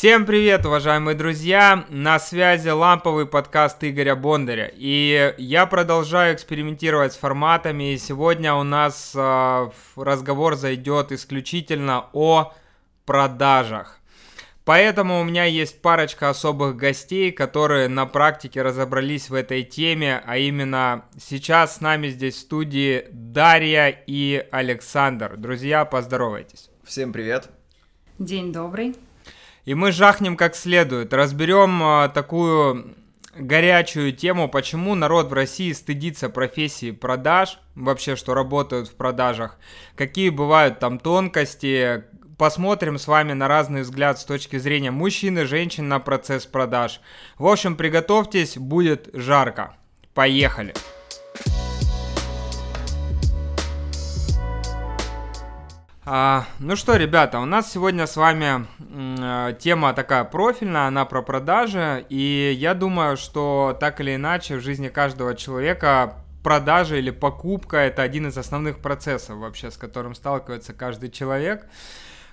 Всем привет, уважаемые друзья! На связи ламповый подкаст Игоря Бондаря. И я продолжаю экспериментировать с форматами. И сегодня у нас э, разговор зайдет исключительно о продажах. Поэтому у меня есть парочка особых гостей, которые на практике разобрались в этой теме, а именно сейчас с нами здесь в студии Дарья и Александр. Друзья, поздоровайтесь. Всем привет. День добрый. И мы жахнем как следует, разберем а, такую горячую тему, почему народ в России стыдится профессии продаж, вообще, что работают в продажах, какие бывают там тонкости, посмотрим с вами на разный взгляд с точки зрения мужчин и женщин на процесс продаж. В общем, приготовьтесь, будет жарко. Поехали! А, ну что, ребята, у нас сегодня с вами э, тема такая профильная, она про продажи, и я думаю, что так или иначе в жизни каждого человека продажа или покупка это один из основных процессов вообще, с которым сталкивается каждый человек.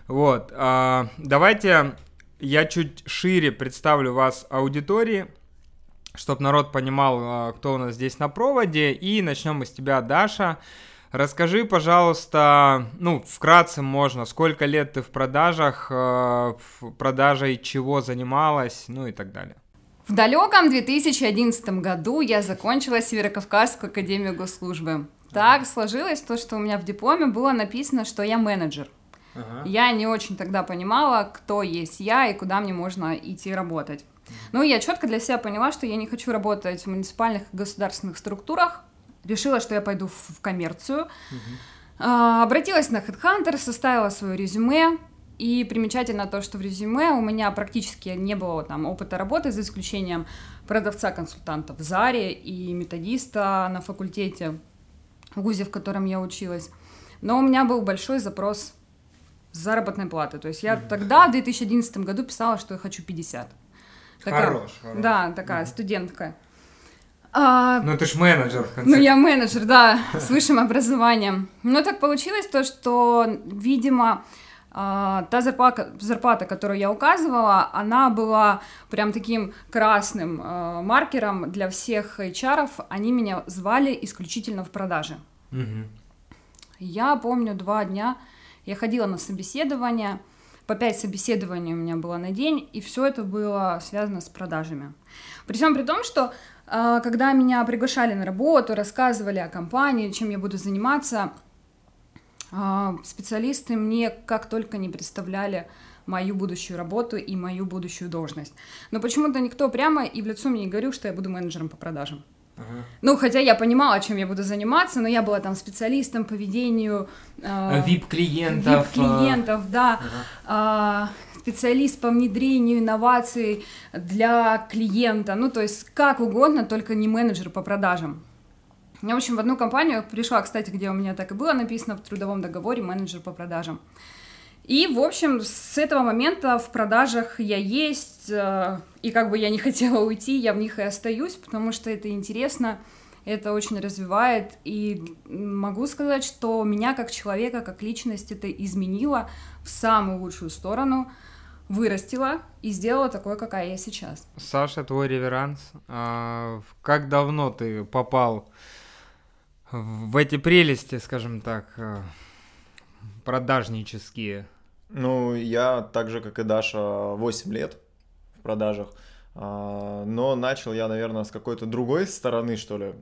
Вот, э, давайте я чуть шире представлю вас аудитории, чтобы народ понимал, э, кто у нас здесь на проводе, и начнем мы с тебя, Даша. Расскажи, пожалуйста, ну, вкратце можно, сколько лет ты в продажах, э, продажей чего занималась, ну и так далее. В далеком 2011 году я закончила Северокавказскую академию госслужбы. Так сложилось то, что у меня в дипломе было написано, что я менеджер. Ага. Я не очень тогда понимала, кто есть я и куда мне можно идти работать. Ну, я четко для себя поняла, что я не хочу работать в муниципальных и государственных структурах, решила, что я пойду в коммерцию. Угу. Обратилась на HeadHunter, составила свое резюме, и примечательно то, что в резюме у меня практически не было там опыта работы, за исключением продавца-консультанта в Заре и методиста на факультете в ГУЗе, в котором я училась. Но у меня был большой запрос заработной платы. То есть я mm тогда, в 2011 году, писала, что я хочу 50. Такая, хорош, хорош. Да, такая mm студентка. А, ну, ты ж менеджер. В конце. Ну, я менеджер, да, с высшим образованием. Но так получилось то, что, видимо, а, та зарплата, зарплата, которую я указывала, она была прям таким красным а, маркером для всех HR. Они меня звали исключительно в продаже. Угу. Я помню два дня, я ходила на собеседование, по пять собеседований у меня было на день, и все это было связано с продажами. При всем при том, что когда меня приглашали на работу, рассказывали о компании, чем я буду заниматься, а, специалисты мне как только не представляли мою будущую работу и мою будущую должность. Но почему-то никто прямо и в лицо мне не говорил, что я буду менеджером по продажам. Ну, хотя я понимала, чем я буду заниматься, но я была там специалистом по ведению... Э, VIP-клиентов. VIP-клиентов, да. Uh-huh специалист по внедрению инноваций для клиента, ну, то есть как угодно, только не менеджер по продажам. Я, в общем, в одну компанию пришла, кстати, где у меня так и было написано в трудовом договоре менеджер по продажам. И, в общем, с этого момента в продажах я есть, э, и как бы я не хотела уйти, я в них и остаюсь, потому что это интересно, это очень развивает, и могу сказать, что меня как человека, как личность это изменило в самую лучшую сторону – вырастила и сделала такой, какая я сейчас. Саша, твой реверанс. А, как давно ты попал в эти прелести, скажем так, э, продажнические? Ну, я так же, как и Даша, 8 лет в продажах. А, но начал я, наверное, с какой-то другой стороны, что ли.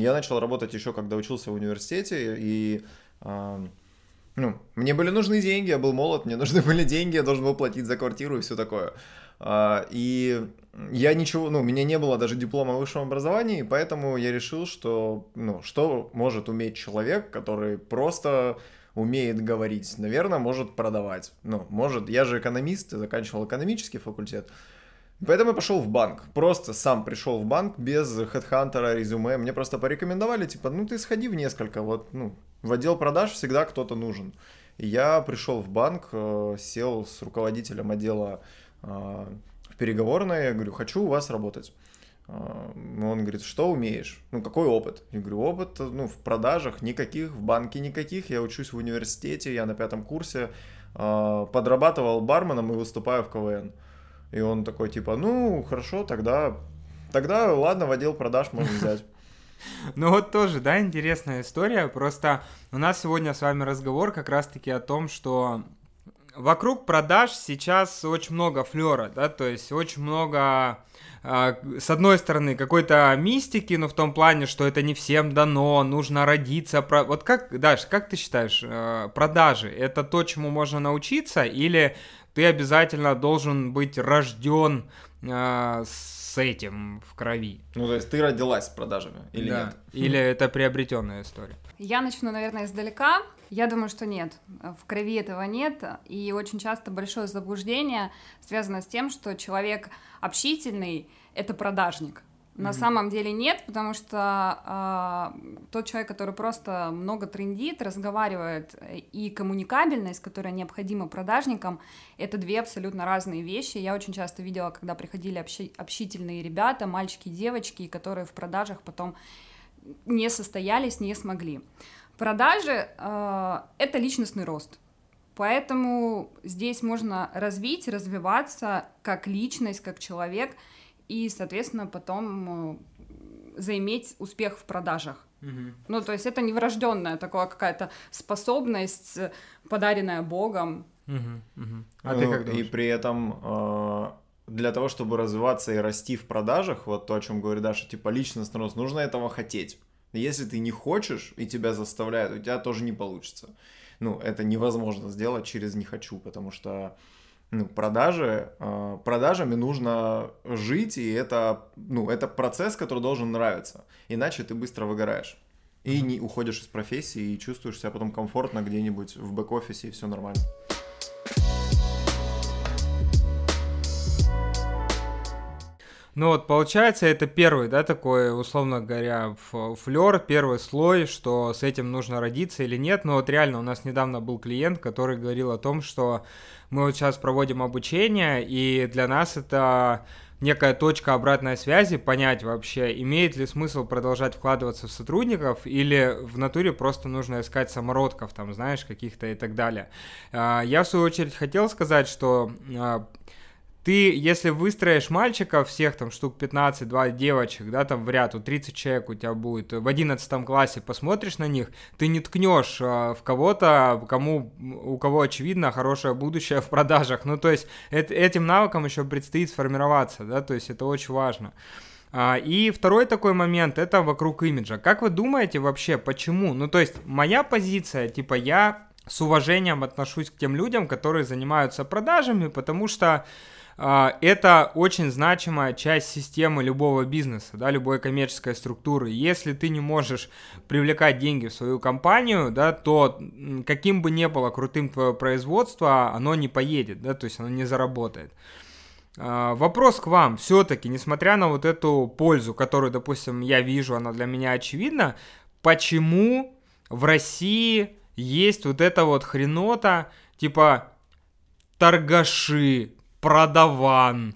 Я начал работать еще, когда учился в университете, и а, ну, мне были нужны деньги, я был молод, мне нужны были деньги, я должен был платить за квартиру и все такое. А, и я ничего, ну, у меня не было даже диплома о высшем образовании, поэтому я решил, что, ну, что может уметь человек, который просто умеет говорить, наверное, может продавать. Ну, может, я же экономист, заканчивал экономический факультет, Поэтому я пошел в банк. Просто сам пришел в банк без хедхантера, резюме. Мне просто порекомендовали, типа, ну ты сходи в несколько, вот, ну, в отдел продаж всегда кто-то нужен. Я пришел в банк, э, сел с руководителем отдела э, в переговорной, я говорю, хочу у вас работать. Э, он говорит, что умеешь? Ну, какой опыт? Я говорю, опыт, ну, в продажах никаких, в банке никаких. Я учусь в университете, я на пятом курсе, подрабатывал барменом и выступаю в КВН. И он такой, типа, ну, хорошо, тогда, тогда, ладно, в отдел продаж можно взять. Ну вот тоже, да, интересная история. Просто у нас сегодня с вами разговор как раз-таки о том, что вокруг продаж сейчас очень много флера, да, то есть очень много а, с одной стороны, какой-то мистики, но в том плане, что это не всем дано, нужно родиться. Про... Вот как, Даш, как ты считаешь, э, продажи — это то, чему можно научиться, или ты обязательно должен быть рожден э, с этим в крови? Ну, то есть ты родилась с продажами или да. нет? Или это приобретенная история? Я начну, наверное, издалека. Я думаю, что нет. В крови этого нет. И очень часто большое заблуждение связано с тем, что человек общительный — это продажник. На mm-hmm. самом деле нет, потому что э, тот человек, который просто много трендит, разговаривает и коммуникабельность, которая необходима продажникам, это две абсолютно разные вещи. Я очень часто видела, когда приходили общи- общительные ребята, мальчики, девочки, которые в продажах потом не состоялись, не смогли. Продажи э, это личностный рост. Поэтому здесь можно развить, развиваться как личность, как человек, и, соответственно, потом э, заиметь успех в продажах. Угу. Ну, то есть это не врожденная такая какая-то способность, э, подаренная Богом. Угу, угу. А ну, ты как думаешь? И при этом э, для того, чтобы развиваться и расти в продажах, вот то, о чем говорит Даша, типа личностный рост, нужно этого хотеть. Если ты не хочешь и тебя заставляют, у тебя тоже не получится. Ну, это невозможно сделать через «не хочу», потому что ну, продажи, э, продажами нужно жить, и это, ну, это процесс, который должен нравиться. Иначе ты быстро выгораешь. И не уходишь из профессии, и чувствуешь себя потом комфортно где-нибудь в бэк-офисе, и все нормально. Ну вот, получается, это первый, да, такой, условно говоря, флер, первый слой, что с этим нужно родиться или нет. Но вот реально у нас недавно был клиент, который говорил о том, что мы вот сейчас проводим обучение, и для нас это некая точка обратной связи, понять вообще, имеет ли смысл продолжать вкладываться в сотрудников или в натуре просто нужно искать самородков, там, знаешь, каких-то и так далее. А, я, в свою очередь, хотел сказать, что а, ты, если выстроишь мальчиков всех, там, штук 15, 2 девочек, да, там, в ряд, вот 30 человек у тебя будет, в 11 классе посмотришь на них, ты не ткнешь э, в кого-то, кому, у кого, очевидно, хорошее будущее в продажах. Ну, то есть, это, этим навыкам еще предстоит сформироваться, да, то есть, это очень важно. А, и второй такой момент, это вокруг имиджа. Как вы думаете вообще, почему? Ну, то есть, моя позиция, типа, я с уважением отношусь к тем людям, которые занимаются продажами, потому что это очень значимая часть системы любого бизнеса, да, любой коммерческой структуры. Если ты не можешь привлекать деньги в свою компанию, да, то каким бы ни было крутым твое производство, оно не поедет, да, то есть оно не заработает. А, вопрос к вам. Все-таки, несмотря на вот эту пользу, которую, допустим, я вижу, она для меня очевидна, почему в России есть вот эта вот хренота, типа торгаши, продаван,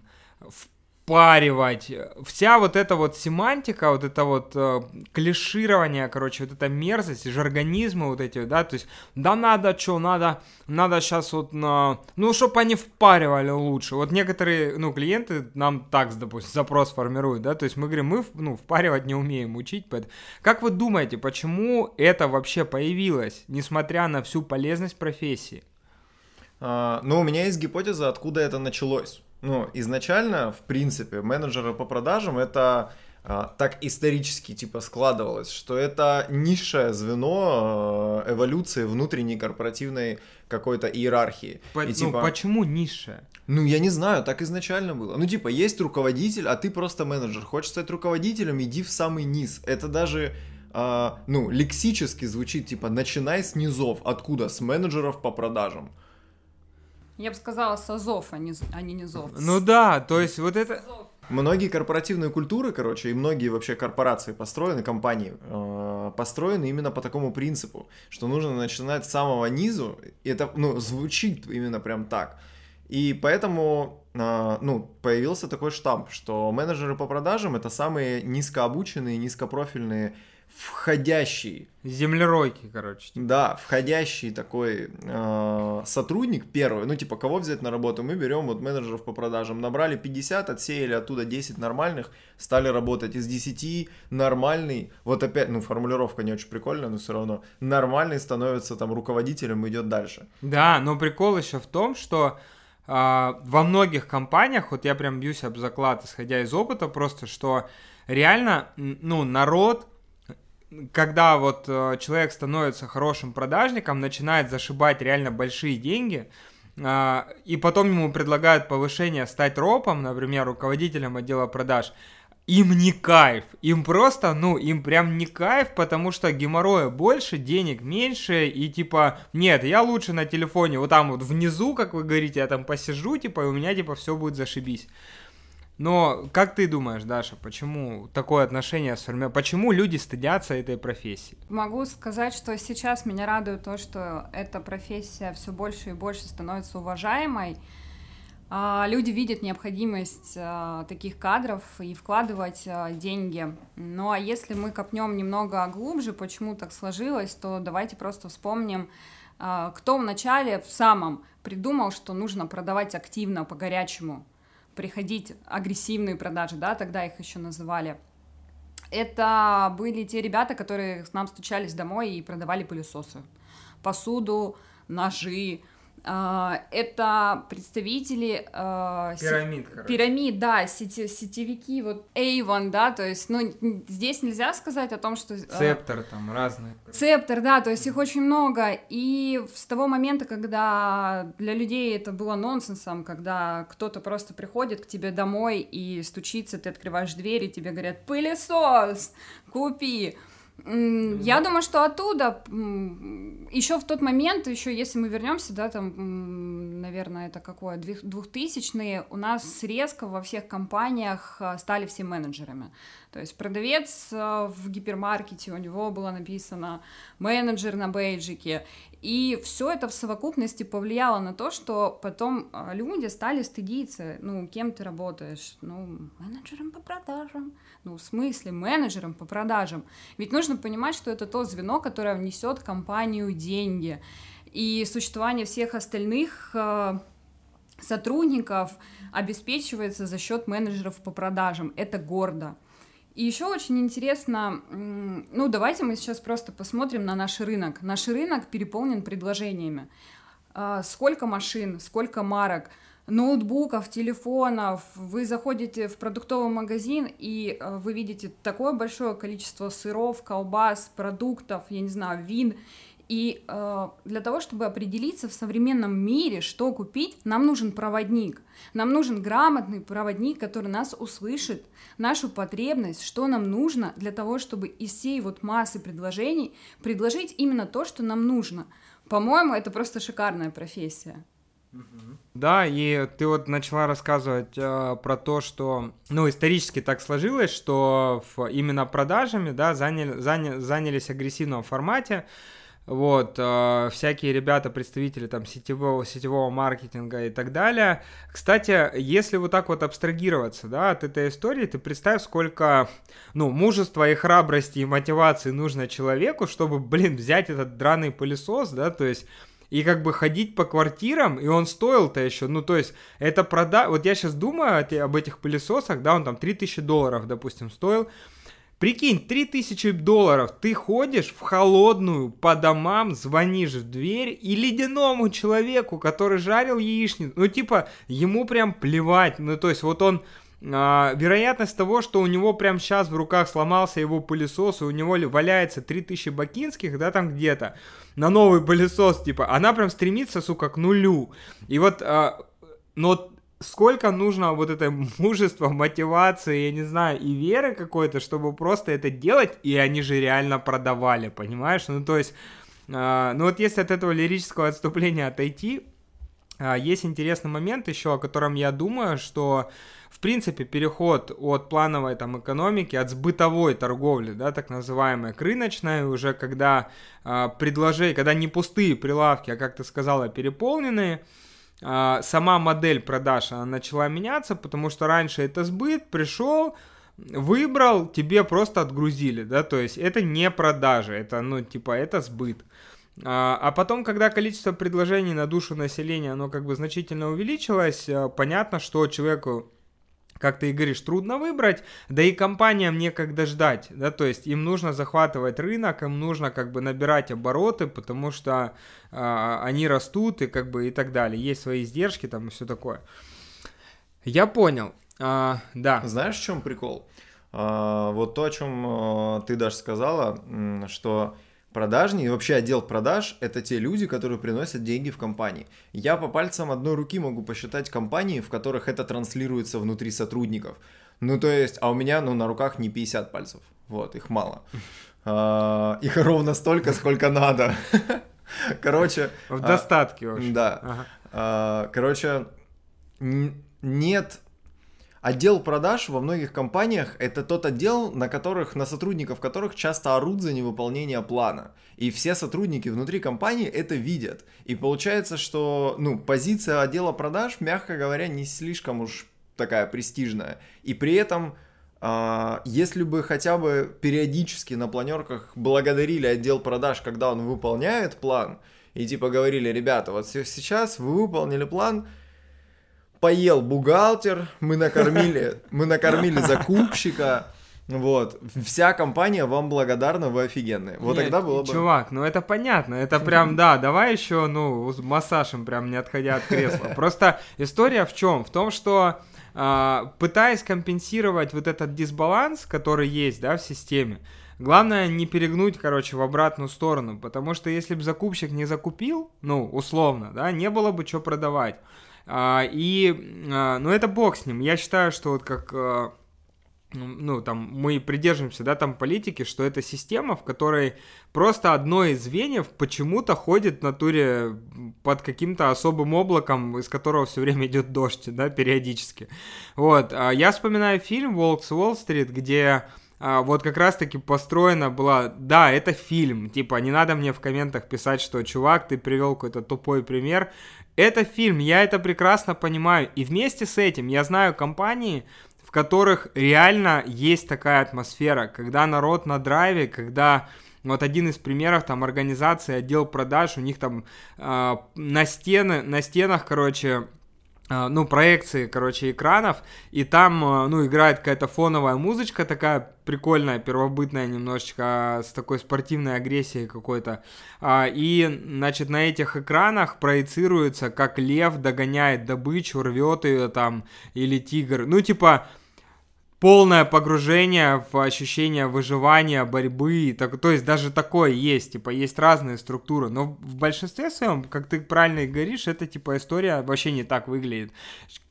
впаривать. Вся вот эта вот семантика, вот это вот э, клиширование, короче, вот эта мерзость, жаргонизмы вот эти, да, то есть, да надо что, надо, надо сейчас вот на, ну, чтобы они впаривали лучше. Вот некоторые, ну, клиенты нам так, допустим, запрос формируют, да, то есть мы говорим, мы, ну, впаривать не умеем, учить. Поэтому... Как вы думаете, почему это вообще появилось, несмотря на всю полезность профессии? А, ну, у меня есть гипотеза, откуда это началось. Ну, изначально, в принципе, менеджеры по продажам это а, так исторически типа складывалось, что это низшее звено а, эволюции внутренней корпоративной какой-то иерархии. По, и, ну, типа, почему низшее? Ну, я не знаю, так изначально было. Ну, типа, есть руководитель, а ты просто менеджер. Хочешь стать руководителем, иди в самый низ. Это даже а, ну, лексически звучит, типа, начинай с низов. Откуда? С менеджеров по продажам. Я бы сказала с азов, а не, а не низов. Ну да, то есть вот это... Многие корпоративные культуры, короче, и многие вообще корпорации построены, компании э, построены именно по такому принципу, что нужно начинать с самого низу, и это, ну, звучит именно прям так. И поэтому, э, ну, появился такой штамп, что менеджеры по продажам это самые низкообученные, низкопрофильные входящий. Землеройки, короче. Типа. Да, входящий такой э, сотрудник первый, ну типа кого взять на работу, мы берем вот менеджеров по продажам, набрали 50, отсеяли оттуда 10 нормальных, стали работать из 10 нормальный, вот опять, ну формулировка не очень прикольная, но все равно, нормальный становится там руководителем и идет дальше. Да, но прикол еще в том, что э, во многих компаниях, вот я прям бьюсь об заклад, исходя из опыта, просто что реально, ну, народ когда вот э, человек становится хорошим продажником, начинает зашибать реально большие деньги, э, и потом ему предлагают повышение, стать ропом, например, руководителем отдела продаж, им не кайф, им просто, ну, им прям не кайф, потому что геморроя больше, денег меньше, и типа, нет, я лучше на телефоне, вот там вот внизу, как вы говорите, я там посижу, типа, и у меня, типа, все будет зашибись. Но как ты думаешь, Даша, почему такое отношение сформировано? Почему люди стыдятся этой профессии? Могу сказать, что сейчас меня радует то, что эта профессия все больше и больше становится уважаемой. А, люди видят необходимость а, таких кадров и вкладывать а, деньги. Ну а если мы копнем немного глубже, почему так сложилось, то давайте просто вспомним, кто вначале в самом придумал, что нужно продавать активно по горячему приходить агрессивные продажи, да, тогда их еще называли. Это были те ребята, которые к нам стучались домой и продавали пылесосы, посуду, ножи, это представители э, пирамид, сет... пирамид, да, сети... сетевики, вот Avon, да, то есть, ну, здесь нельзя сказать о том, что... Э, Цептор там разные. Цептор, да, то есть их очень много, и с того момента, когда для людей это было нонсенсом, когда кто-то просто приходит к тебе домой и стучится, ты открываешь дверь, и тебе говорят, пылесос, купи, я думаю, что оттуда еще в тот момент, еще если мы вернемся, да, там, наверное, это какое, двухтысячные, у нас резко во всех компаниях а, стали все менеджерами. То есть продавец а, в гипермаркете, у него было написано менеджер на бейджике, и все это в совокупности повлияло на то, что потом а, люди стали стыдиться, ну, кем ты работаешь, ну, менеджером по продажам, ну, в смысле, менеджером по продажам. Ведь нужно понимать, что это то звено, которое внесет компанию деньги. И существование всех остальных э, сотрудников обеспечивается за счет менеджеров по продажам. Это гордо. И еще очень интересно, ну давайте мы сейчас просто посмотрим на наш рынок. Наш рынок переполнен предложениями. А, сколько машин, сколько марок, ноутбуков, телефонов. Вы заходите в продуктовый магазин, и э, вы видите такое большое количество сыров, колбас, продуктов, я не знаю, вин. И э, для того, чтобы определиться в современном мире, что купить, нам нужен проводник. Нам нужен грамотный проводник, который нас услышит, нашу потребность, что нам нужно для того, чтобы из всей вот массы предложений предложить именно то, что нам нужно. По-моему, это просто шикарная профессия. Да, и ты вот начала рассказывать э, про то, что, ну, исторически так сложилось, что в, именно продажами, да, заняли, заня, занялись агрессивном формате, вот, э, всякие ребята, представители там сетевого, сетевого маркетинга и так далее. Кстати, если вот так вот абстрагироваться, да, от этой истории, ты представь, сколько, ну, мужества и храбрости и мотивации нужно человеку, чтобы, блин, взять этот драный пылесос, да, то есть и как бы ходить по квартирам, и он стоил-то еще, ну, то есть, это прода... Вот я сейчас думаю об этих пылесосах, да, он там 3000 долларов, допустим, стоил, Прикинь, 3000 долларов, ты ходишь в холодную, по домам, звонишь в дверь и ледяному человеку, который жарил яичницу, ну типа, ему прям плевать, ну то есть вот он, а, вероятность того, что у него прям сейчас в руках сломался его пылесос, и у него валяется 3000 бакинских, да, там где-то, на новый пылесос, типа, она прям стремится, сука, к нулю. И вот, а, но сколько нужно вот это мужества, мотивации, я не знаю, и веры какой-то, чтобы просто это делать, и они же реально продавали, понимаешь? Ну, то есть, э, ну вот если от этого лирического отступления отойти, э, есть интересный момент еще, о котором я думаю, что в принципе, переход от плановой там экономики, от сбытовой торговли, да, так называемой, к рыночной, уже когда э, предложения, когда не пустые прилавки, а, как ты сказала, переполненные, а, сама модель продаж она начала меняться, потому что раньше это сбыт, пришел, выбрал, тебе просто отгрузили, да, то есть это не продажа, это, ну, типа, это сбыт. А, а потом, когда количество предложений на душу населения, оно как бы значительно увеличилось, э, понятно, что человеку как ты и говоришь, трудно выбрать, да и компаниям некогда ждать, да, то есть им нужно захватывать рынок, им нужно как бы набирать обороты, потому что а, они растут и как бы и так далее, есть свои издержки там и все такое. Я понял, а, да. Знаешь, в чем прикол? А, вот то, о чем а, ты даже сказала, что продажни и вообще отдел продаж — это те люди, которые приносят деньги в компании. Я по пальцам одной руки могу посчитать компании, в которых это транслируется внутри сотрудников. Ну, то есть, а у меня, ну, на руках не 50 пальцев. Вот, их мало. А, их ровно столько, сколько надо. Короче... В достатке, в Да. А, короче, нет Отдел продаж во многих компаниях это тот отдел, на которых, на сотрудников которых часто орут за невыполнение плана. И все сотрудники внутри компании это видят. И получается, что ну, позиция отдела продаж, мягко говоря, не слишком уж такая престижная. И при этом, э, если бы хотя бы периодически на планерках благодарили отдел продаж, когда он выполняет план, и типа говорили, ребята, вот сейчас вы выполнили план, поел бухгалтер, мы накормили, мы накормили закупщика, вот, вся компания вам благодарна, вы офигенные. Вот Нет, тогда было бы... Чувак, ну это понятно, это прям, да, давай еще, ну, массажем прям не отходя от кресла. Просто история в чем? В том, что а, пытаясь компенсировать вот этот дисбаланс, который есть, да, в системе, Главное не перегнуть, короче, в обратную сторону, потому что если бы закупщик не закупил, ну, условно, да, не было бы что продавать. А, и, а, ну, это бог с ним. Я считаю, что вот как а, ну, там, мы придерживаемся, да, там, политики, что это система, в которой просто одно из звеньев почему-то ходит в натуре под каким-то особым облаком, из которого все время идет дождь, да, периодически. Вот, я вспоминаю фильм «Волк с Уолл-стрит», где вот как раз-таки построена была, да, это фильм, типа, не надо мне в комментах писать, что, чувак, ты привел какой-то тупой пример, это фильм, я это прекрасно понимаю, и вместе с этим я знаю компании, в которых реально есть такая атмосфера, когда народ на драйве, когда вот один из примеров, там, организации, отдел продаж, у них там э, на, стены, на стенах, короче, ну, проекции, короче, экранов, и там, а, ну, играет какая-то фоновая музычка такая прикольная, первобытная немножечко, а, с такой спортивной агрессией какой-то. И, значит, на этих экранах проецируется, как лев догоняет добычу, рвет ее там, или тигр. Ну, типа, полное погружение в ощущение выживания, борьбы, так, то есть даже такое есть, типа, есть разные структуры, но в большинстве своем, как ты правильно говоришь, это, типа, история вообще не так выглядит,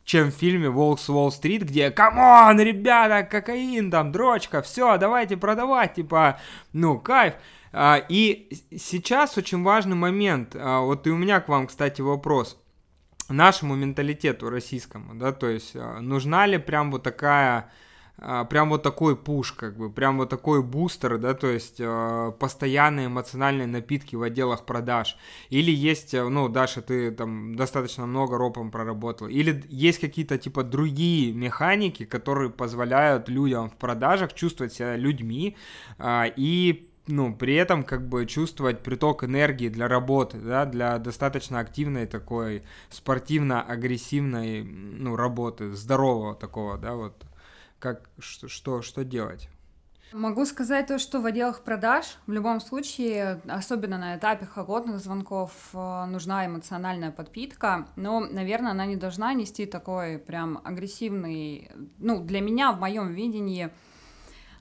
чем в фильме «Волк с Уолл-стрит», где «Come on, ребята, кокаин, там, дрочка, все, давайте продавать», типа, ну, кайф. А, и сейчас очень важный момент, а, вот и у меня к вам, кстати, вопрос, нашему менталитету российскому, да, то есть а, нужна ли прям вот такая прям вот такой пуш, как бы, прям вот такой бустер, да, то есть э, постоянные эмоциональные напитки в отделах продаж. Или есть, э, ну, Даша, ты там достаточно много ропом проработал. Или есть какие-то, типа, другие механики, которые позволяют людям в продажах чувствовать себя людьми э, и ну, при этом как бы чувствовать приток энергии для работы, да, для достаточно активной такой спортивно-агрессивной, ну, работы, здорового такого, да, вот как, что, что, делать? Могу сказать то, что в отделах продаж в любом случае, особенно на этапе холодных звонков, э, нужна эмоциональная подпитка, но, наверное, она не должна нести такой прям агрессивный, ну, для меня в моем видении,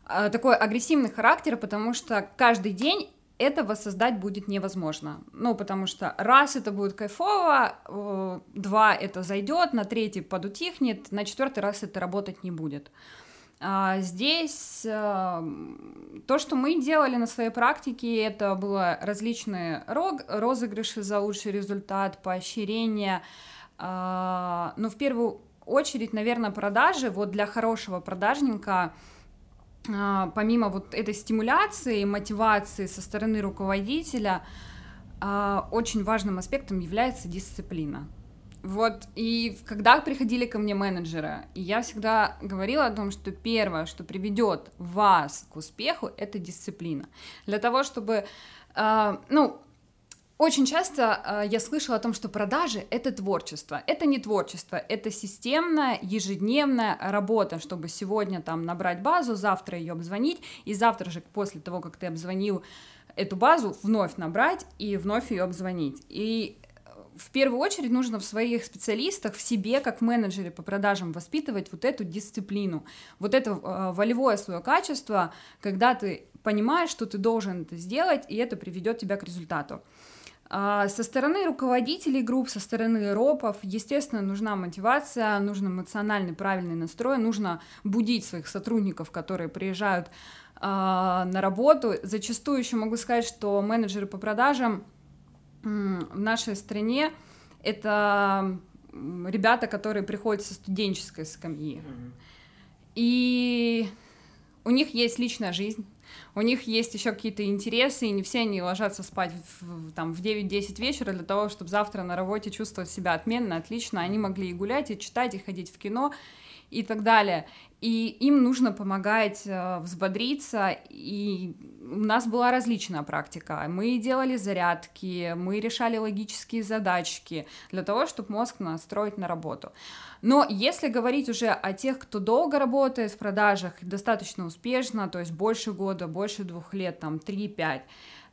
э, такой агрессивный характер, потому что каждый день это воссоздать будет невозможно. Ну, потому что раз это будет кайфово, э, два это зайдет, на третий подутихнет, на четвертый раз это работать не будет. А здесь э, то, что мы делали на своей практике, это было различные розыгрыши за лучший результат, поощрение. А, но в первую очередь, наверное, продажи. Вот для хорошего продажника помимо вот этой стимуляции, мотивации со стороны руководителя, очень важным аспектом является дисциплина. Вот, и когда приходили ко мне менеджеры, я всегда говорила о том, что первое, что приведет вас к успеху, это дисциплина. Для того, чтобы, э, ну, очень часто э, я слышала о том, что продажи — это творчество. Это не творчество, это системная, ежедневная работа, чтобы сегодня там набрать базу, завтра ее обзвонить, и завтра же после того, как ты обзвонил эту базу, вновь набрать и вновь ее обзвонить. И в первую очередь нужно в своих специалистах, в себе, как менеджере по продажам, воспитывать вот эту дисциплину, вот это э, волевое свое качество, когда ты понимаешь, что ты должен это сделать, и это приведет тебя к результату. А со стороны руководителей групп, со стороны ропов, естественно, нужна мотивация, нужен эмоциональный правильный настрой, нужно будить своих сотрудников, которые приезжают а, на работу. Зачастую еще могу сказать, что менеджеры по продажам в нашей стране это ребята, которые приходят со студенческой скамьи. И у них есть личная жизнь, у них есть еще какие-то интересы, и не все они ложатся спать в, там, в 9-10 вечера для того, чтобы завтра на работе чувствовать себя отменно, отлично. Они могли и гулять, и читать, и ходить в кино, и так далее. И им нужно помогать э, взбодриться, и у нас была различная практика. Мы делали зарядки, мы решали логические задачки для того, чтобы мозг настроить на работу. Но если говорить уже о тех, кто долго работает в продажах, достаточно успешно, то есть больше года, больше двух лет, там 3-5,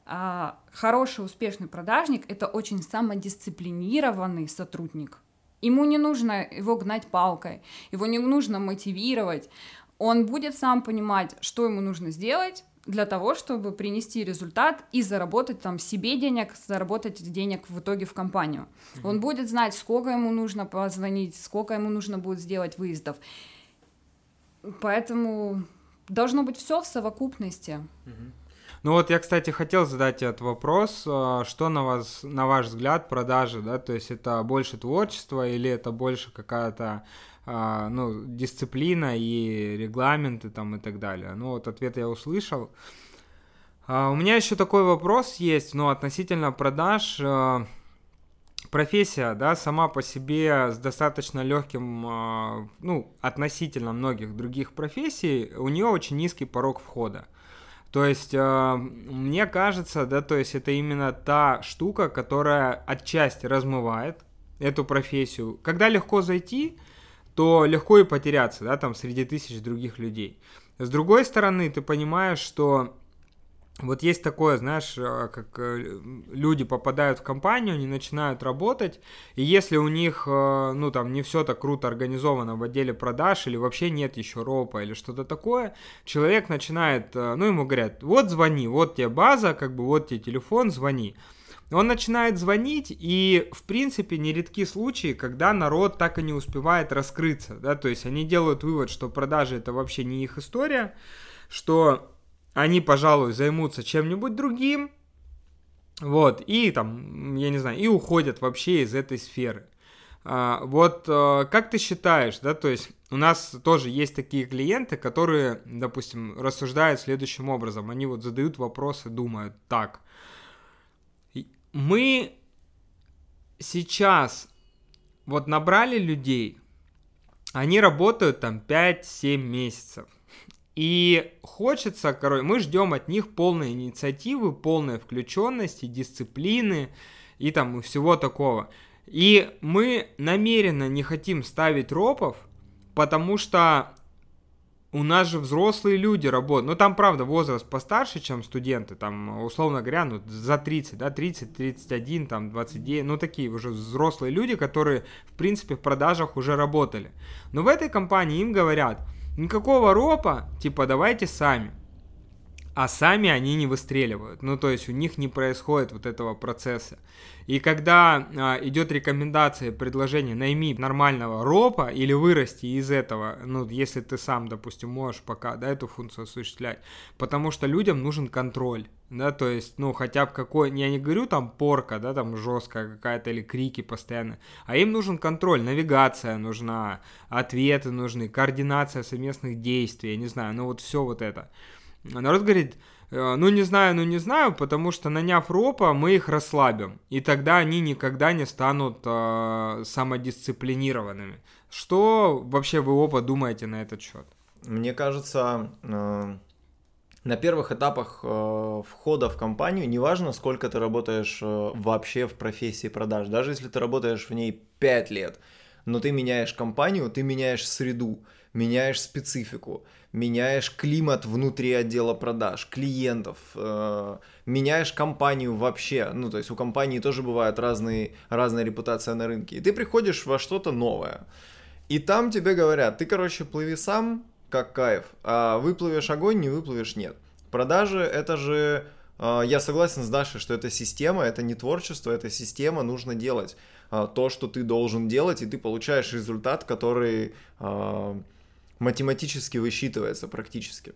а, хороший успешный продажник это очень самодисциплинированный сотрудник. Ему не нужно его гнать палкой, его не нужно мотивировать. Он будет сам понимать, что ему нужно сделать для того, чтобы принести результат и заработать там себе денег, заработать денег в итоге в компанию. Mm-hmm. Он будет знать, сколько ему нужно позвонить, сколько ему нужно будет сделать выездов. Поэтому должно быть все в совокупности. Mm-hmm. Ну вот я, кстати, хотел задать этот вопрос, а, что на вас, на ваш взгляд, продажи, да, то есть это больше творчество или это больше какая-то а, ну, дисциплина и регламенты там и так далее. Ну вот ответ я услышал. А, у меня еще такой вопрос есть, но относительно продаж. Профессия, да, сама по себе с достаточно легким, ну, относительно многих других профессий, у нее очень низкий порог входа. То есть, э, мне кажется, да, то есть это именно та штука, которая отчасти размывает эту профессию. Когда легко зайти, то легко и потеряться, да, там среди тысяч других людей. С другой стороны, ты понимаешь, что вот есть такое, знаешь, э, как э, люди попадают в компанию, они начинают работать, и если у них, э, ну, там, не все так круто организовано в отделе продаж, или вообще нет еще ропа, или что-то такое, человек начинает, ну, ему говорят, вот звони, вот тебе база, как бы, вот тебе телефон, звони. Он начинает звонить, и, в принципе, нередки случаи, когда народ так и не успевает раскрыться, да, то есть они делают вывод, что продажи это вообще не их история, что они, пожалуй, займутся чем-нибудь другим, вот, и там, я не знаю, и уходят вообще из этой сферы. А, вот а, как ты считаешь, да, то есть у нас тоже есть такие клиенты, которые, допустим, рассуждают следующим образом, они вот задают вопросы, думают, так, мы сейчас вот набрали людей, они работают там 5-7 месяцев, и хочется, короче, мы ждем от них полной инициативы, полной включенности, дисциплины и там всего такого. И мы намеренно не хотим ставить ропов, потому что у нас же взрослые люди работают. Ну, там, правда, возраст постарше, чем студенты. Там, условно говоря, ну, за 30, да, 30, 31, там, 29. Ну, такие уже взрослые люди, которые, в принципе, в продажах уже работали. Но в этой компании им говорят – Никакого ропа, типа давайте сами. А сами они не выстреливают. Ну, то есть у них не происходит вот этого процесса. И когда а, идет рекомендация, предложение найми нормального ропа или вырасти из этого, ну, если ты сам, допустим, можешь пока, да, эту функцию осуществлять, потому что людям нужен контроль да, то есть, ну, хотя бы какой, я не говорю там порка, да, там жесткая какая-то или крики постоянно, а им нужен контроль, навигация нужна, ответы нужны, координация совместных действий, я не знаю, ну вот все вот это. Народ говорит, э, ну не знаю, ну не знаю, потому что наняв ропа, мы их расслабим, и тогда они никогда не станут э, самодисциплинированными. Что вообще вы оба думаете на этот счет? Мне кажется, э, на первых этапах э, входа в компанию, неважно, сколько ты работаешь э, вообще в профессии продаж, даже если ты работаешь в ней 5 лет, но ты меняешь компанию, ты меняешь среду, меняешь специфику, меняешь климат внутри отдела продаж, клиентов, э, меняешь компанию вообще. Ну, то есть у компании тоже бывает разные, разная репутация на рынке. И ты приходишь во что-то новое. И там тебе говорят, ты, короче, плыви сам, как кайф, а выплывешь огонь, не выплывешь нет. Продажи это же, а, я согласен с Дашей, что это система, это не творчество, это система, нужно делать то, что ты должен делать, и ты получаешь результат, который а, математически высчитывается практически.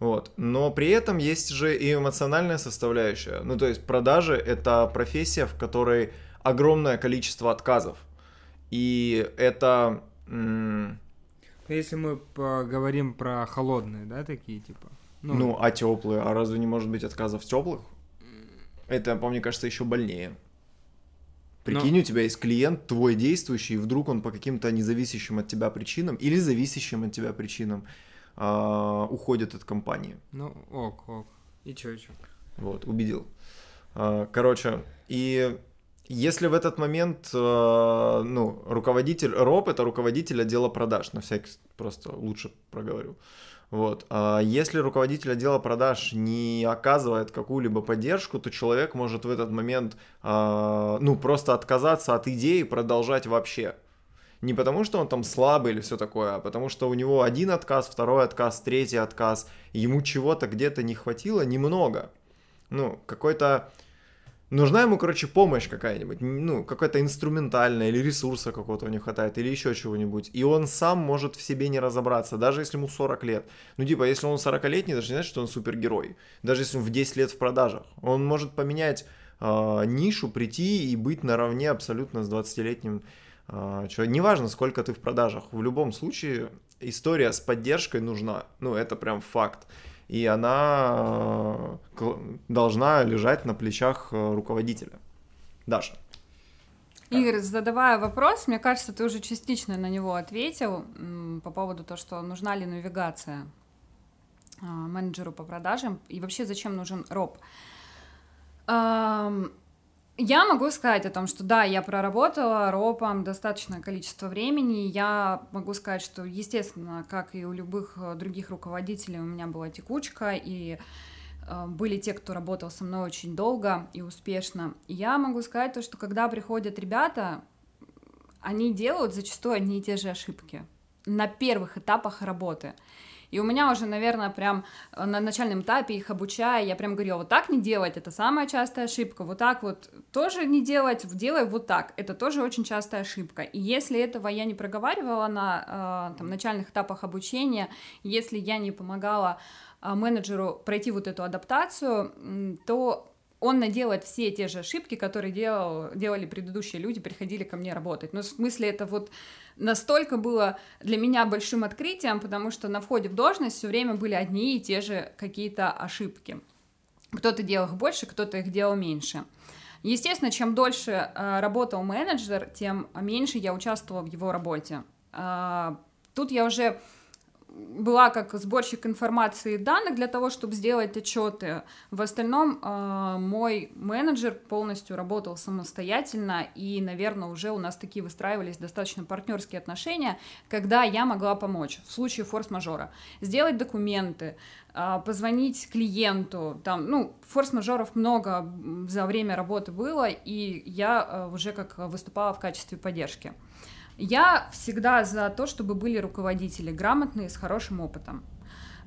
Вот. Но при этом есть же и эмоциональная составляющая. Ну, то есть продажи — это профессия, в которой огромное количество отказов. И это если мы поговорим про холодные, да, такие типа. Ну, ну а теплые, а разве не может быть отказов теплых? Это, по мне кажется, еще больнее. Прикинь, Но... у тебя есть клиент твой действующий, и вдруг он по каким-то независящим от тебя причинам или зависящим от тебя причинам э, уходит от компании. Ну, ок, ок. И чё, и чё? Вот, убедил. Э, короче, и если в этот момент, э, ну, руководитель, РОП это руководитель отдела продаж, на всякий, просто лучше проговорю. Вот. А если руководитель отдела продаж не оказывает какую-либо поддержку, то человек может в этот момент, э, ну, просто отказаться от идеи продолжать вообще. Не потому, что он там слабый или все такое, а потому что у него один отказ, второй отказ, третий отказ, ему чего-то где-то не хватило немного. Ну, какой-то Нужна ему, короче, помощь какая-нибудь, ну, какая-то инструментальная, или ресурса какого-то не хватает, или еще чего-нибудь. И он сам может в себе не разобраться, даже если ему 40 лет. Ну, типа, если он 40-летний, даже не значит, что он супергерой. Даже если он в 10 лет в продажах. Он может поменять э, нишу, прийти и быть наравне абсолютно с 20-летним э, человеком. Неважно, сколько ты в продажах. В любом случае, история с поддержкой нужна. Ну, это прям факт и она э, должна лежать на плечах э, руководителя. Даша. Игорь, задавая вопрос, мне кажется, ты уже частично на него ответил по поводу того, что нужна ли навигация а, менеджеру по продажам и вообще зачем нужен роб. Я могу сказать о том, что да, я проработала ропом достаточное количество времени. Я могу сказать, что, естественно, как и у любых э, других руководителей, у меня была текучка, и э, были те, кто работал со мной очень долго и успешно. И я могу сказать то, что когда приходят ребята, они делают зачастую одни и те же ошибки на первых этапах работы. И у меня уже, наверное, прям э, на начальном этапе их обучая, я прям говорила, вот так не делать, это самая частая ошибка, вот так вот тоже не делать, делай вот так, это тоже очень частая ошибка. И если этого я не проговаривала на э, там, начальных этапах обучения, если я не помогала э, менеджеру пройти вот эту адаптацию, то он наделает все те же ошибки, которые делал, делали предыдущие люди, приходили ко мне работать. Но в смысле это вот настолько было для меня большим открытием, потому что на входе в должность все время были одни и те же какие-то ошибки. Кто-то делал их больше, кто-то их делал меньше. Естественно, чем дольше э, работал менеджер, тем меньше я участвовала в его работе. Э, тут я уже была как сборщик информации и данных для того, чтобы сделать отчеты. В остальном э, мой менеджер полностью работал самостоятельно, и, наверное, уже у нас такие выстраивались достаточно партнерские отношения, когда я могла помочь в случае форс-мажора. Сделать документы, э, позвонить клиенту, там, ну, форс-мажоров много за время работы было, и я э, уже как выступала в качестве поддержки. Я всегда за то, чтобы были руководители грамотные, с хорошим опытом.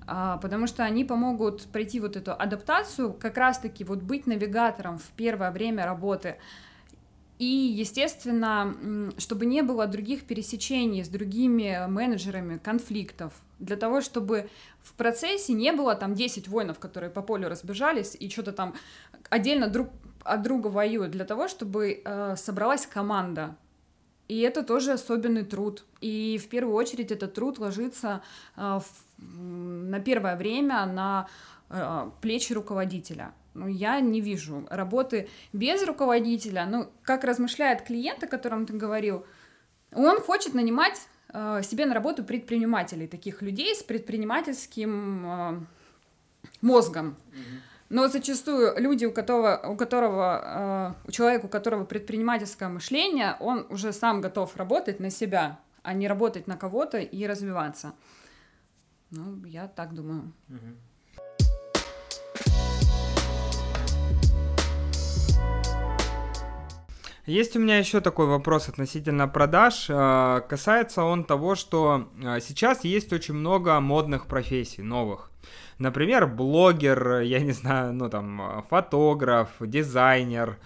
А, потому что они помогут пройти вот эту адаптацию, как раз-таки вот быть навигатором в первое время работы. И, естественно, чтобы не было других пересечений с другими менеджерами, конфликтов, для того, чтобы в процессе не было там 10 воинов, которые по полю разбежались и что-то там отдельно друг от друга воюют, для того, чтобы э, собралась команда, И это тоже особенный труд. И в первую очередь этот труд ложится э, на первое время на э, плечи руководителя. Ну, я не вижу работы без руководителя. Ну, как размышляет клиент, о котором ты говорил, он хочет нанимать э, себе на работу предпринимателей, таких людей с предпринимательским мозгом. Но зачастую люди, у которого, у которого, э, у человека, у которого предпринимательское мышление, он уже сам готов работать на себя, а не работать на кого-то и развиваться. Ну, я так думаю. Есть у меня еще такой вопрос относительно продаж. Э, касается он того, что э, сейчас есть очень много модных профессий, новых. Например, блогер, я не знаю, ну там, фотограф, дизайнер,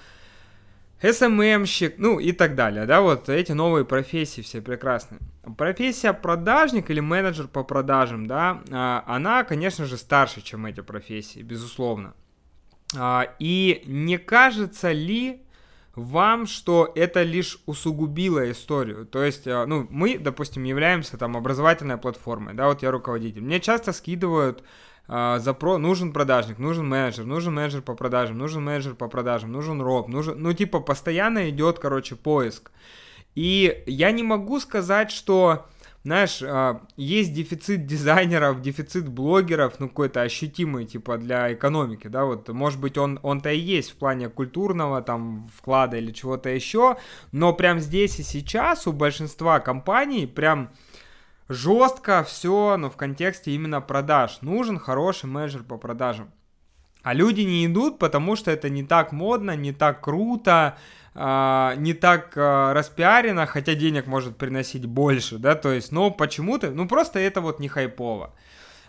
СММщик, ну и так далее, да, вот эти новые профессии все прекрасные. Профессия продажник или менеджер по продажам, да, а, она, конечно же, старше, чем эти профессии, безусловно. А, и не кажется ли вам, что это лишь усугубило историю. То есть, а, ну, мы, допустим, являемся там образовательной платформой, да, вот я руководитель. Мне часто скидывают а, запро нужен продажник, нужен менеджер, нужен менеджер по продажам, нужен менеджер по продажам, нужен роб, нужен, ну типа постоянно идет, короче, поиск. И я не могу сказать, что, знаешь, а, есть дефицит дизайнеров, дефицит блогеров, ну какой-то ощутимый, типа для экономики, да, вот, может быть, он, он-то и есть в плане культурного там вклада или чего-то еще, но прям здесь и сейчас у большинства компаний прям жестко все, но в контексте именно продаж. Нужен хороший менеджер по продажам. А люди не идут, потому что это не так модно, не так круто, э, не так э, распиарено, хотя денег может приносить больше, да, то есть, но почему-то, ну просто это вот не хайпово.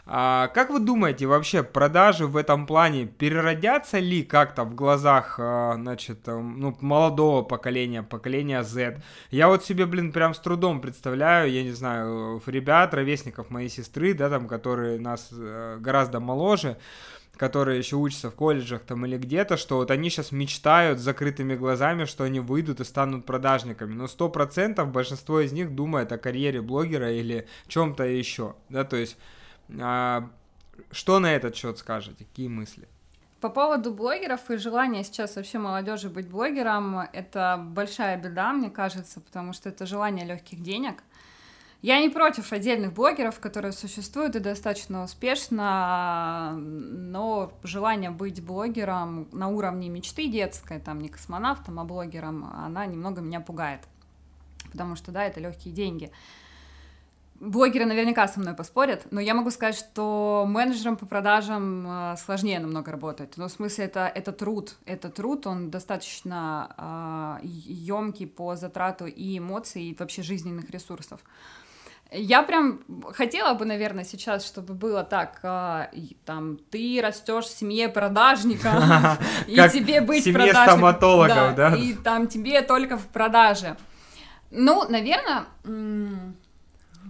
А, как вы думаете, вообще продажи в этом плане переродятся ли как-то в глазах, а, значит, ну, молодого поколения, поколения Z? Я вот себе, блин, прям с трудом представляю, я не знаю, ребят, ровесников моей сестры, да, там, которые нас э, гораздо моложе, которые еще учатся в колледжах там или где-то, что вот они сейчас мечтают с закрытыми глазами, что они выйдут и станут продажниками. Но сто процентов большинство из них думает о карьере блогера или чем-то еще, да, то есть а, что на этот счет скажете? Какие мысли? По поводу блогеров и желания сейчас вообще молодежи быть блогером, это большая беда, мне кажется, потому что это желание легких денег. Я не против отдельных блогеров, которые существуют и достаточно успешно, но желание быть блогером на уровне мечты детской, там не космонавтом, а блогером, она немного меня пугает. Потому что, да, это легкие деньги. Блогеры наверняка со мной поспорят, но я могу сказать, что менеджером по продажам э, сложнее намного работать. Ну, в смысле, это, это труд. Это труд, он достаточно э, емкий по затрату и эмоций, и вообще жизненных ресурсов. Я прям хотела бы, наверное, сейчас, чтобы было так, э, там, ты растешь в семье продажника, и тебе быть продажником. стоматологов, да? И там тебе только в продаже. Ну, наверное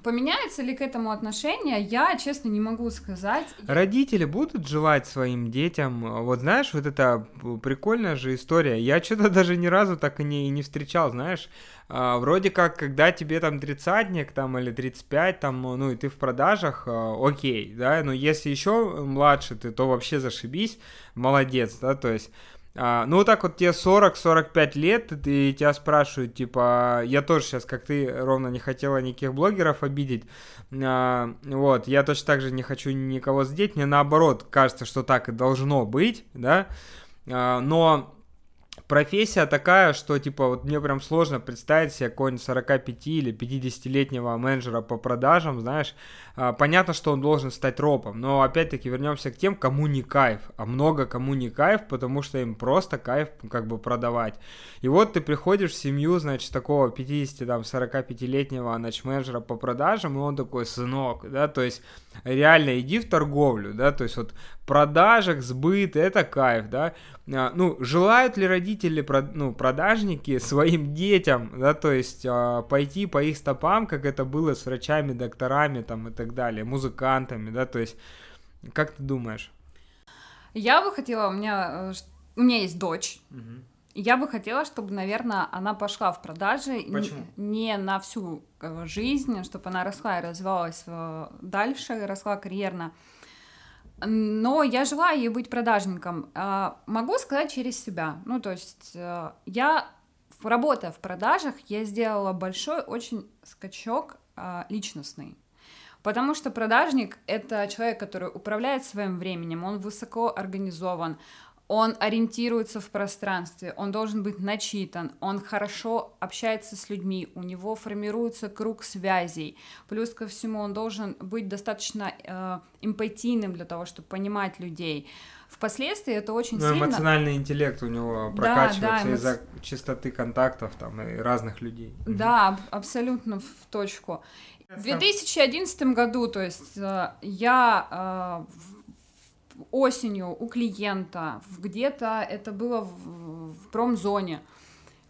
Поменяется ли к этому отношение, я, честно, не могу сказать. Родители будут желать своим детям, вот знаешь, вот это прикольная же история. Я что-то даже ни разу так и не, не встречал, знаешь. А, вроде как, когда тебе там тридцатник там или 35 там, ну и ты в продажах, а, окей, да, но если еще младше ты, то вообще зашибись, молодец, да, то есть а, ну, вот так вот тебе 40-45 лет, и тебя спрашивают, типа, я тоже сейчас, как ты, ровно не хотела никаких блогеров обидеть, а, вот, я точно так же не хочу никого задеть, мне наоборот кажется, что так и должно быть, да, а, но профессия такая, что, типа, вот мне прям сложно представить себе какого-нибудь 45 или 50-летнего менеджера по продажам, знаешь, а, понятно, что он должен стать ропом, но опять-таки вернемся к тем, кому не кайф, а много кому не кайф, потому что им просто кайф как бы продавать. И вот ты приходишь в семью, значит, такого 50-45-летнего менеджера по продажам, и он такой, сынок, да, то есть реально иди в торговлю, да, то есть вот продажек, сбыт, это кайф, да, ну, желают ли родители, ну, продажники своим детям, да, то есть а, пойти по их стопам, как это было с врачами, докторами, там, и так далее, музыкантами, да, то есть, как ты думаешь? Я бы хотела, у меня, э, у меня есть дочь, угу. Я бы хотела, чтобы, наверное, она пошла в продажи Почему? не на всю э, жизнь, чтобы она росла и развивалась э, дальше, росла карьерно. Но я желаю ей быть продажником. А, Могу сказать через себя. Ну, то есть э, я, работая в продажах, я сделала большой очень скачок а, личностный. Потому что продажник — это человек, который управляет своим временем, он высоко организован, он ориентируется в пространстве, он должен быть начитан, он хорошо общается с людьми, у него формируется круг связей. Плюс ко всему он должен быть достаточно э, эмпатийным для того, чтобы понимать людей. Впоследствии это очень Ну, сильно... эмоциональный интеллект у него Да, прокачивается да, эмо- из-за чистоты контактов там и разных людей. Да, аб- абсолютно в точку. В 2011 году, то есть э, я э, осенью у клиента, где-то это было в, в промзоне,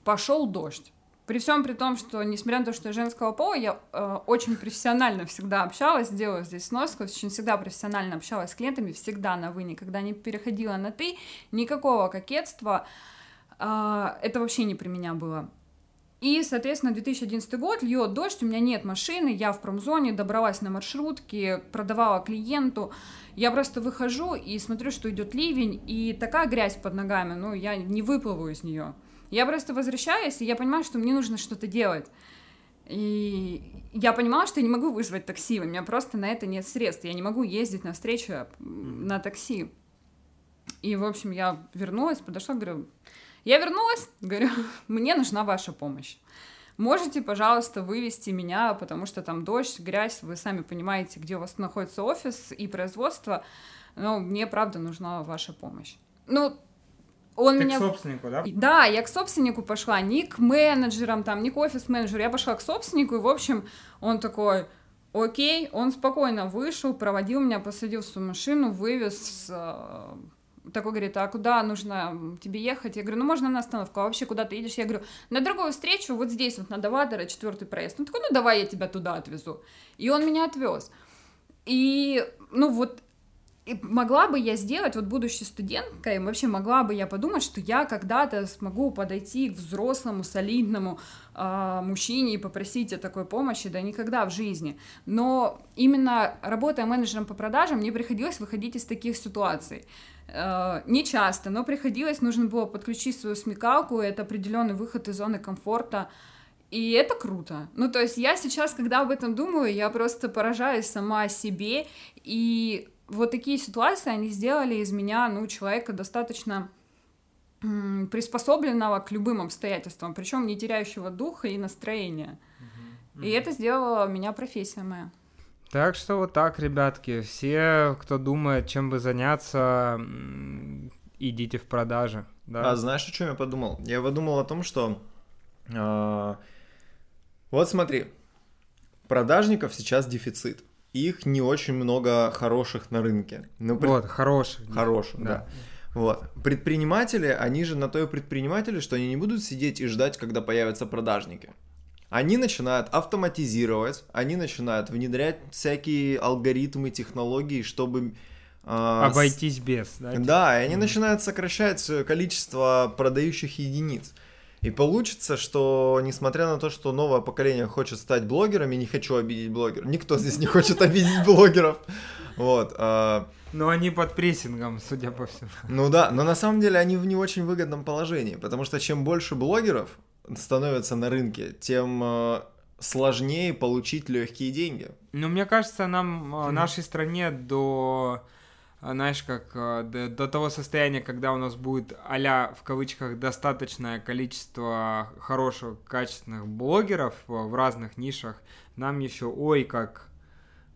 пошел дождь. При всем при том, что, несмотря на то, что я женского пола, я э, очень профессионально всегда общалась, делала здесь сноску, очень всегда профессионально общалась с клиентами, всегда на «вы», никогда не переходила на «ты», никакого кокетства, э, это вообще не при меня было. И, соответственно, 2011 год, льет дождь, у меня нет машины, я в промзоне, добралась на маршрутке, продавала клиенту. Я просто выхожу и смотрю, что идет ливень, и такая грязь под ногами, ну, я не выплыву из нее. Я просто возвращаюсь, и я понимаю, что мне нужно что-то делать. И я понимала, что я не могу вызвать такси, у меня просто на это нет средств, я не могу ездить на встречу м, на такси. И, в общем, я вернулась, подошла, говорю, я вернулась, говорю, мне нужна ваша помощь. Можете, пожалуйста, вывести меня, потому что там дождь, грязь, вы сами понимаете, где у вас находится офис и производство, но мне, правда, нужна ваша помощь. Ну, он Ты меня... к собственнику, да? Да, я к собственнику пошла, не к менеджерам, там, не к офис-менеджеру, я пошла к собственнику, и, в общем, он такой, окей, он спокойно вышел, проводил меня, посадил в свою машину, вывез, э, такой говорит, а куда нужно тебе ехать? Я говорю, ну можно на остановку, а вообще куда ты едешь? Я говорю, на другую встречу, вот здесь вот на Давадера, четвертый проезд. Он такой, ну давай я тебя туда отвезу. И он меня отвез. И, ну вот, и могла бы я сделать, вот будучи студенткой, вообще могла бы я подумать, что я когда-то смогу подойти к взрослому, солидному э, мужчине и попросить о такой помощи, да никогда в жизни. Но именно работая менеджером по продажам, мне приходилось выходить из таких ситуаций. Э, не часто, но приходилось, нужно было подключить свою смекалку, это определенный выход из зоны комфорта, и это круто. Ну, то есть я сейчас, когда об этом думаю, я просто поражаюсь сама себе, и вот такие ситуации, они сделали из меня, ну, человека достаточно приспособленного к любым обстоятельствам, причем не теряющего духа и настроения. И это сделала меня профессия моя. Так что вот так, ребятки, все, кто думает, чем бы заняться, идите в продажи. Да? А знаешь, о чем я подумал? Я подумал о том, что а, вот смотри, продажников сейчас дефицит. Их не очень много хороших на рынке. Ну, пред- Вот, хороший. Хороших, да. Да. Вот. Предприниматели, они же на то и предприниматели, что они не будут сидеть и ждать, когда появятся продажники. Они начинают автоматизировать, они начинают внедрять всякие алгоритмы, технологии, чтобы... с- Обойтись без, да? Да, и они начинают сокращать э, количество продающих единиц. И получится, что несмотря на то, что новое поколение хочет стать блогерами, не хочу обидеть блогеров, никто здесь не хочет обидеть блогеров. Вот. а, Но они под прессингом, судя по всему. ну да, но на самом деле они в не очень выгодном положении, потому что чем больше блогеров становится на рынке, тем э, сложнее получить легкие деньги. Ну, мне кажется, нам, э, нашей стране до, знаешь, как э, до, до того состояния, когда у нас будет а в кавычках достаточное количество хороших, качественных блогеров э, в разных нишах, нам еще ой как,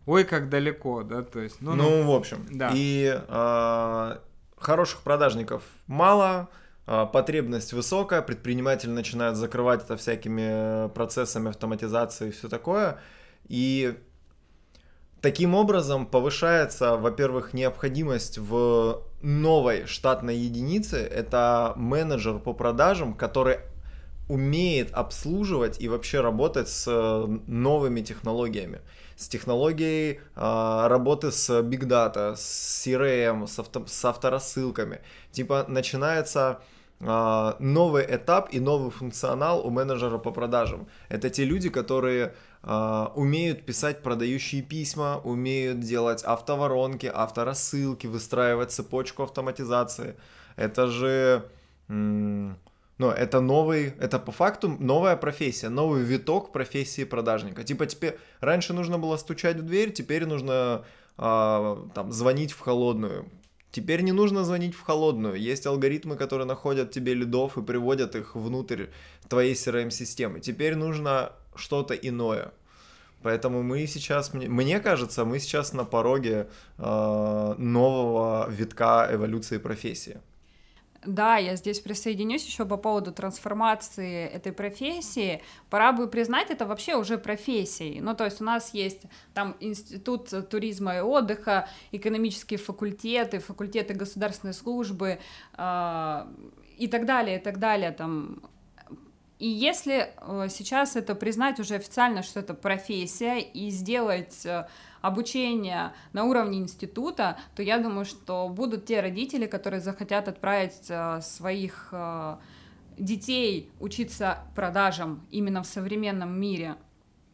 ой как далеко, да, то есть, ну, Ну, ну, в общем. да. И э, хороших продажников мало, потребность высокая, предприниматели начинают закрывать это всякими э, процессами автоматизации и все такое. И таким образом повышается, во-первых, необходимость в новой штатной единице. Это менеджер по продажам, который умеет обслуживать и вообще работать с э, новыми технологиями. С технологией э, работы с Big Data, с CRM, с, авто, с авторассылками. Типа начинается новый этап и новый функционал у менеджера по продажам. Это те люди, которые а, умеют писать продающие письма, умеют делать автоворонки, авторассылки, выстраивать цепочку автоматизации. Это же... Ну, это новый, это по факту новая профессия, новый виток профессии продажника. Типа теперь раньше нужно было стучать в дверь, теперь нужно а, там звонить в холодную. Теперь не нужно звонить в холодную. Есть алгоритмы, которые находят тебе лидов и приводят их внутрь твоей CRM-системы. Теперь нужно что-то иное. Поэтому мы сейчас, мне, мне кажется, мы сейчас на пороге э, нового витка эволюции профессии. Да, я здесь присоединюсь еще по поводу трансформации этой профессии. Пора бы признать это вообще уже профессией. Ну, то есть у нас есть там институт туризма и отдыха, экономические факультеты, факультеты государственной службы э, и так далее, и так далее. Там и если э, сейчас это признать уже официально, что это профессия, и сделать э, обучение на уровне института, то я думаю, что будут те родители, которые захотят отправить э, своих детей учиться продажам именно в современном мире.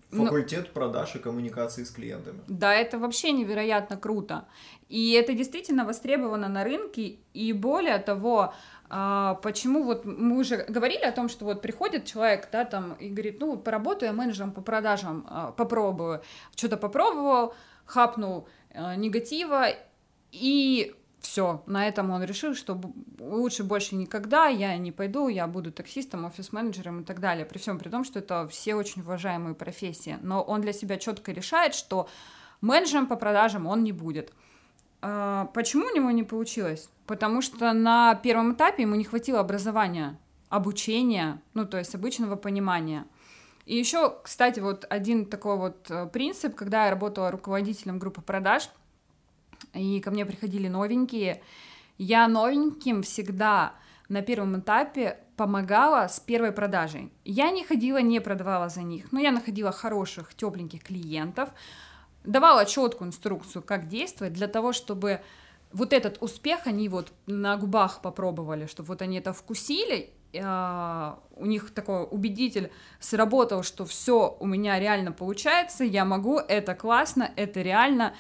Факультет Но... продаж и коммуникации с клиентами. Да, это вообще невероятно круто. И это действительно востребовано на рынке. И более того, а, почему вот мы уже говорили о том, что вот приходит человек, да, там, и говорит, ну, поработаю я менеджером по продажам, а, попробую. Что-то попробовал, хапнул а, негатива, и все, на этом он решил, что лучше больше никогда я не пойду, я буду таксистом, офис-менеджером и так далее. При всем при том, что это все очень уважаемые профессии. Но он для себя четко решает, что менеджером по продажам он не будет. Почему у него не получилось? Потому что на первом этапе ему не хватило образования, обучения, ну, то есть обычного понимания. И еще, кстати, вот один такой вот э, принцип, когда я работала руководителем группы продаж, и ко мне приходили новенькие, я новеньким всегда на первом этапе помогала с первой продажей. Я не ходила, не продавала за них, но я находила хороших, тепленьких клиентов, давала четкую инструкцию, как действовать для того, чтобы вот этот успех они вот на губах попробовали, чтобы вот они это вкусили, а, у них такой убедитель сработал, что все у меня реально получается, я могу, это классно, это реально,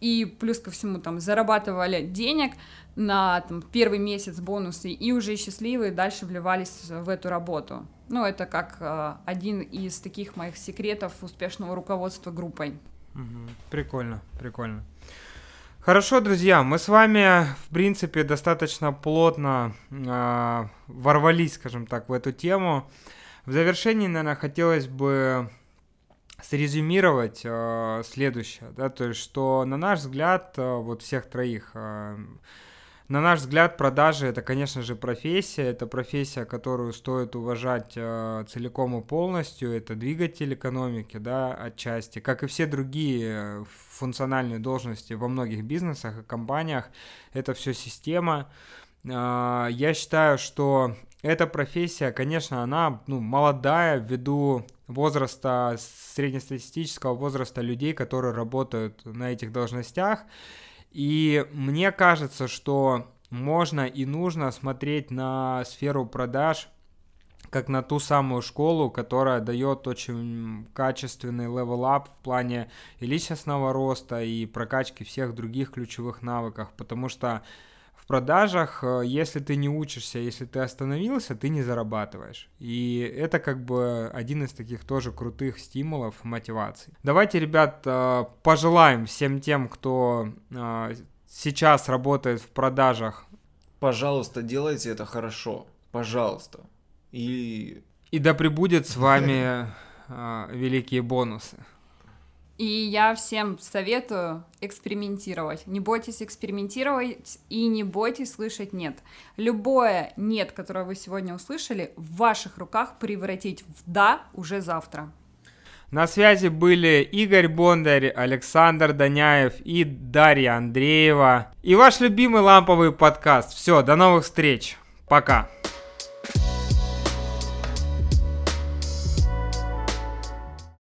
и плюс ко всему там зарабатывали денег на там, первый месяц бонусы и уже счастливые дальше вливались в эту работу. Ну, это как э, один из таких моих секретов успешного руководства группой. Прикольно, прикольно. Хорошо, друзья, мы с вами, в принципе, достаточно плотно э, ворвались, скажем так, в эту тему. В завершении, наверное, хотелось бы срезюмировать э, следующее, да, то есть, что на наш взгляд, э, вот всех троих, э, на наш взгляд, продажи это, конечно же, профессия. Это профессия, которую стоит уважать э, целиком и полностью. Это двигатель экономики, да, отчасти. Как и все другие э, функциональные должности во многих бизнесах и компаниях, это все система. Э, я считаю, что эта профессия, конечно, она ну, молодая ввиду возраста, среднестатистического возраста людей, которые работают на этих должностях. И мне кажется, что можно и нужно смотреть на сферу продаж как на ту самую школу, которая дает очень качественный level up в плане и личностного роста, и прокачки всех других ключевых навыков, потому что в продажах, э, если ты не учишься, если ты остановился, ты не зарабатываешь. И это как бы один из таких тоже крутых стимулов мотивации. Давайте, ребят, э, пожелаем всем тем, кто э, сейчас работает в продажах. Пожалуйста, делайте это хорошо. Пожалуйста. И... И да пребудет с вами великие бонусы. И я всем советую экспериментировать. Не бойтесь экспериментировать и не бойтесь слышать «нет». Любое «нет», которое вы сегодня услышали, в ваших руках превратить в «да» уже завтра. На связи были Игорь Бондарь, Александр Даняев и Дарья Андреева. И ваш любимый ламповый подкаст. Все, до новых встреч. Пока.